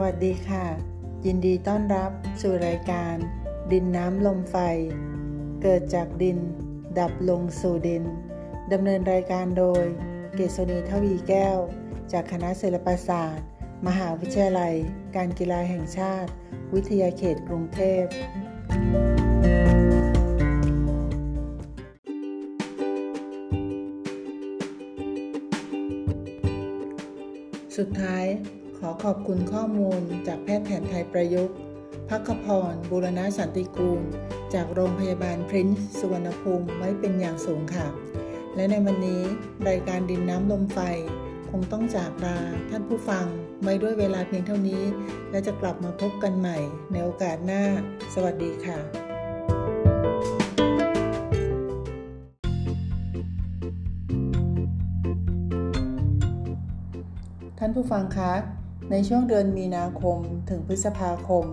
วัสดีค่ะ ยินดีต้อนรับสู่รายการ ดินน้ำลมไฟ เกิดจากดิน ดับลงสู่ดินดำเนินรายการโดย เกษณีทวีแก้ว จากคณะศิลปศาสตร์ มหาวิทยาลัย การกีฬาแห่งชาติ วิทยาเขตกรุงเทพ สุดท้าย อขอบคุณข้อมูลจากแพทย์แผนไทยประยุกต์ พักพรบูรณะสันติกูล จากโรงพยาบาลพรินซ์สุวรรณภูมิไว้เป็นอย่างสูงค่ะ และในวันนี้รายการดินน้ำลมไฟ คงต้องจากลาท่านผู้ฟังไว้ด้วยเวลาเพียงเท่านี้ และจะกลับมาพบกันใหม่ ในโอกาสหน้า สวัสดีค่ะท่านผู้ฟังคะ ในช่วงเดือนมีนาคมถึงพฤษภาคม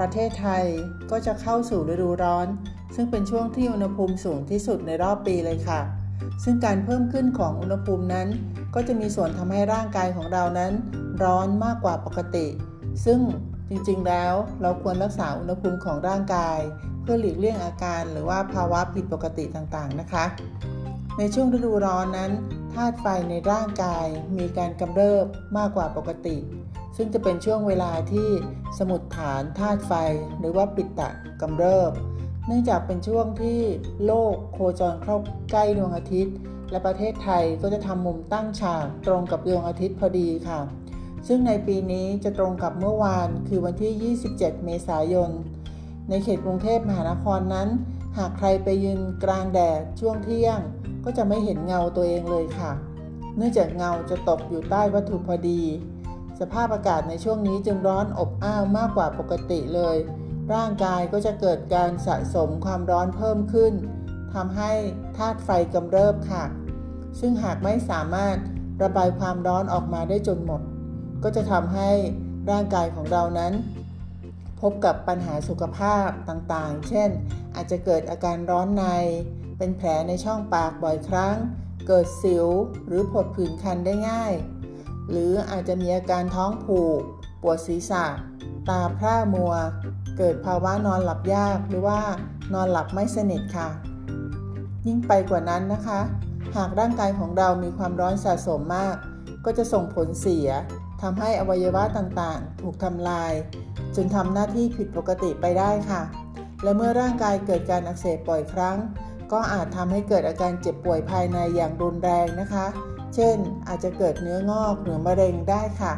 ประเทศไทยก็จะเข้าสู่ฤดูร้อน ซึ่งเป็นช่วงที่อุณหภูมิสูงที่สุดในรอบปีเลยค่ะ ซึ่งการเพิ่มขึ้นของอุณหภูมินั้น ก็จะมีส่วนทำให้ร่างกายของเรานั้น ร้อนมากกว่าปกติ ซึ่งจริงๆ แล้วเราควรรักษาอุณหภูมิของร่างกาย เพื่อหลีกเลี่ยงอาการหรือว่าภาวะผิดปกติต่างๆ นะคะ ในช่วงฤดูร้อนนั้นธาตุไฟในร่างกายมีการกำเริบมากกว่าปกติ ซึ่งจะเป็นช่วงเวลาที่สมุดฐานธาตุไฟหรือว่าปิตะกำเริบ เนื่องจากเป็นช่วงที่โลกโคจรเข้าใกล้ดวงอาทิตย์ และประเทศไทยก็จะทำมุมตั้งฉากตรงกับดวงอาทิตย์พอดีค่ะ ซึ่งในปีนี้จะตรงกับเมื่อวานคือวันที่ 27 เมษายน ในเขตกรุงเทพมหานครนั้น หากใครไปยืนกลางแดดช่วงเที่ยง ก็จะไม่เห็นเงาตัวเองเลยค่ะ เนื่องจากเงาจะตกอยู่ใต้วัตถุพอดี สภาพอากาศในช่วงนี้จึงร้อนอบอ้าวมากกว่าปกติเลย ร่างกายก็จะเกิดการสะสมความร้อนเพิ่มขึ้นทำให้ธาตุไฟกำเริบค่ะ ซึ่งหากไม่สามารถระบายความร้อนออกมาได้จนหมด ก็จะทำให้ร่างกายของเรานั้น พบกับปัญหาสุขภาพต่างๆ เช่น อาจจะเกิดอาการร้อนใน เป็นแผลในช่องปากบ่อยครั้ง เกิดสิวหรือผดผื่นคันได้ง่าย หรืออาจจะมีอาการท้องผูก ปวดศีรษะ ตาพร่ามัว เกิดภาวะนอนหลับยากหรือว่านอนหลับไม่สนิทค่ะ ยิ่งไปกว่านั้นนะคะ หากร่างกายของเรามีความร้อนสะสมมาก ก็จะส่งผลเสียทำให้อวัยวะต่างๆ ถูกทำลาย จนทำหน้าที่ผิดปกติไปได้ค่ะ และเมื่อร่างกายเกิดการอักเสบบ่อยครั้ง ก็อาจทำให้เกิดอาการเจ็บป่วยภายในอย่างรุนแรงนะคะ เช่น อาจจะเกิดเนื้องอกหรือมะเร็งได้ค่ะ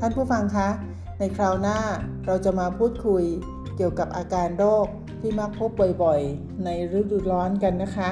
ท่านผู้ฟังคะ ในคราวหน้าเราจะมาพูดคุยเกี่ยวกับอาการโรคที่มักพบบ่อยๆ ในฤดูร้อนกันนะคะ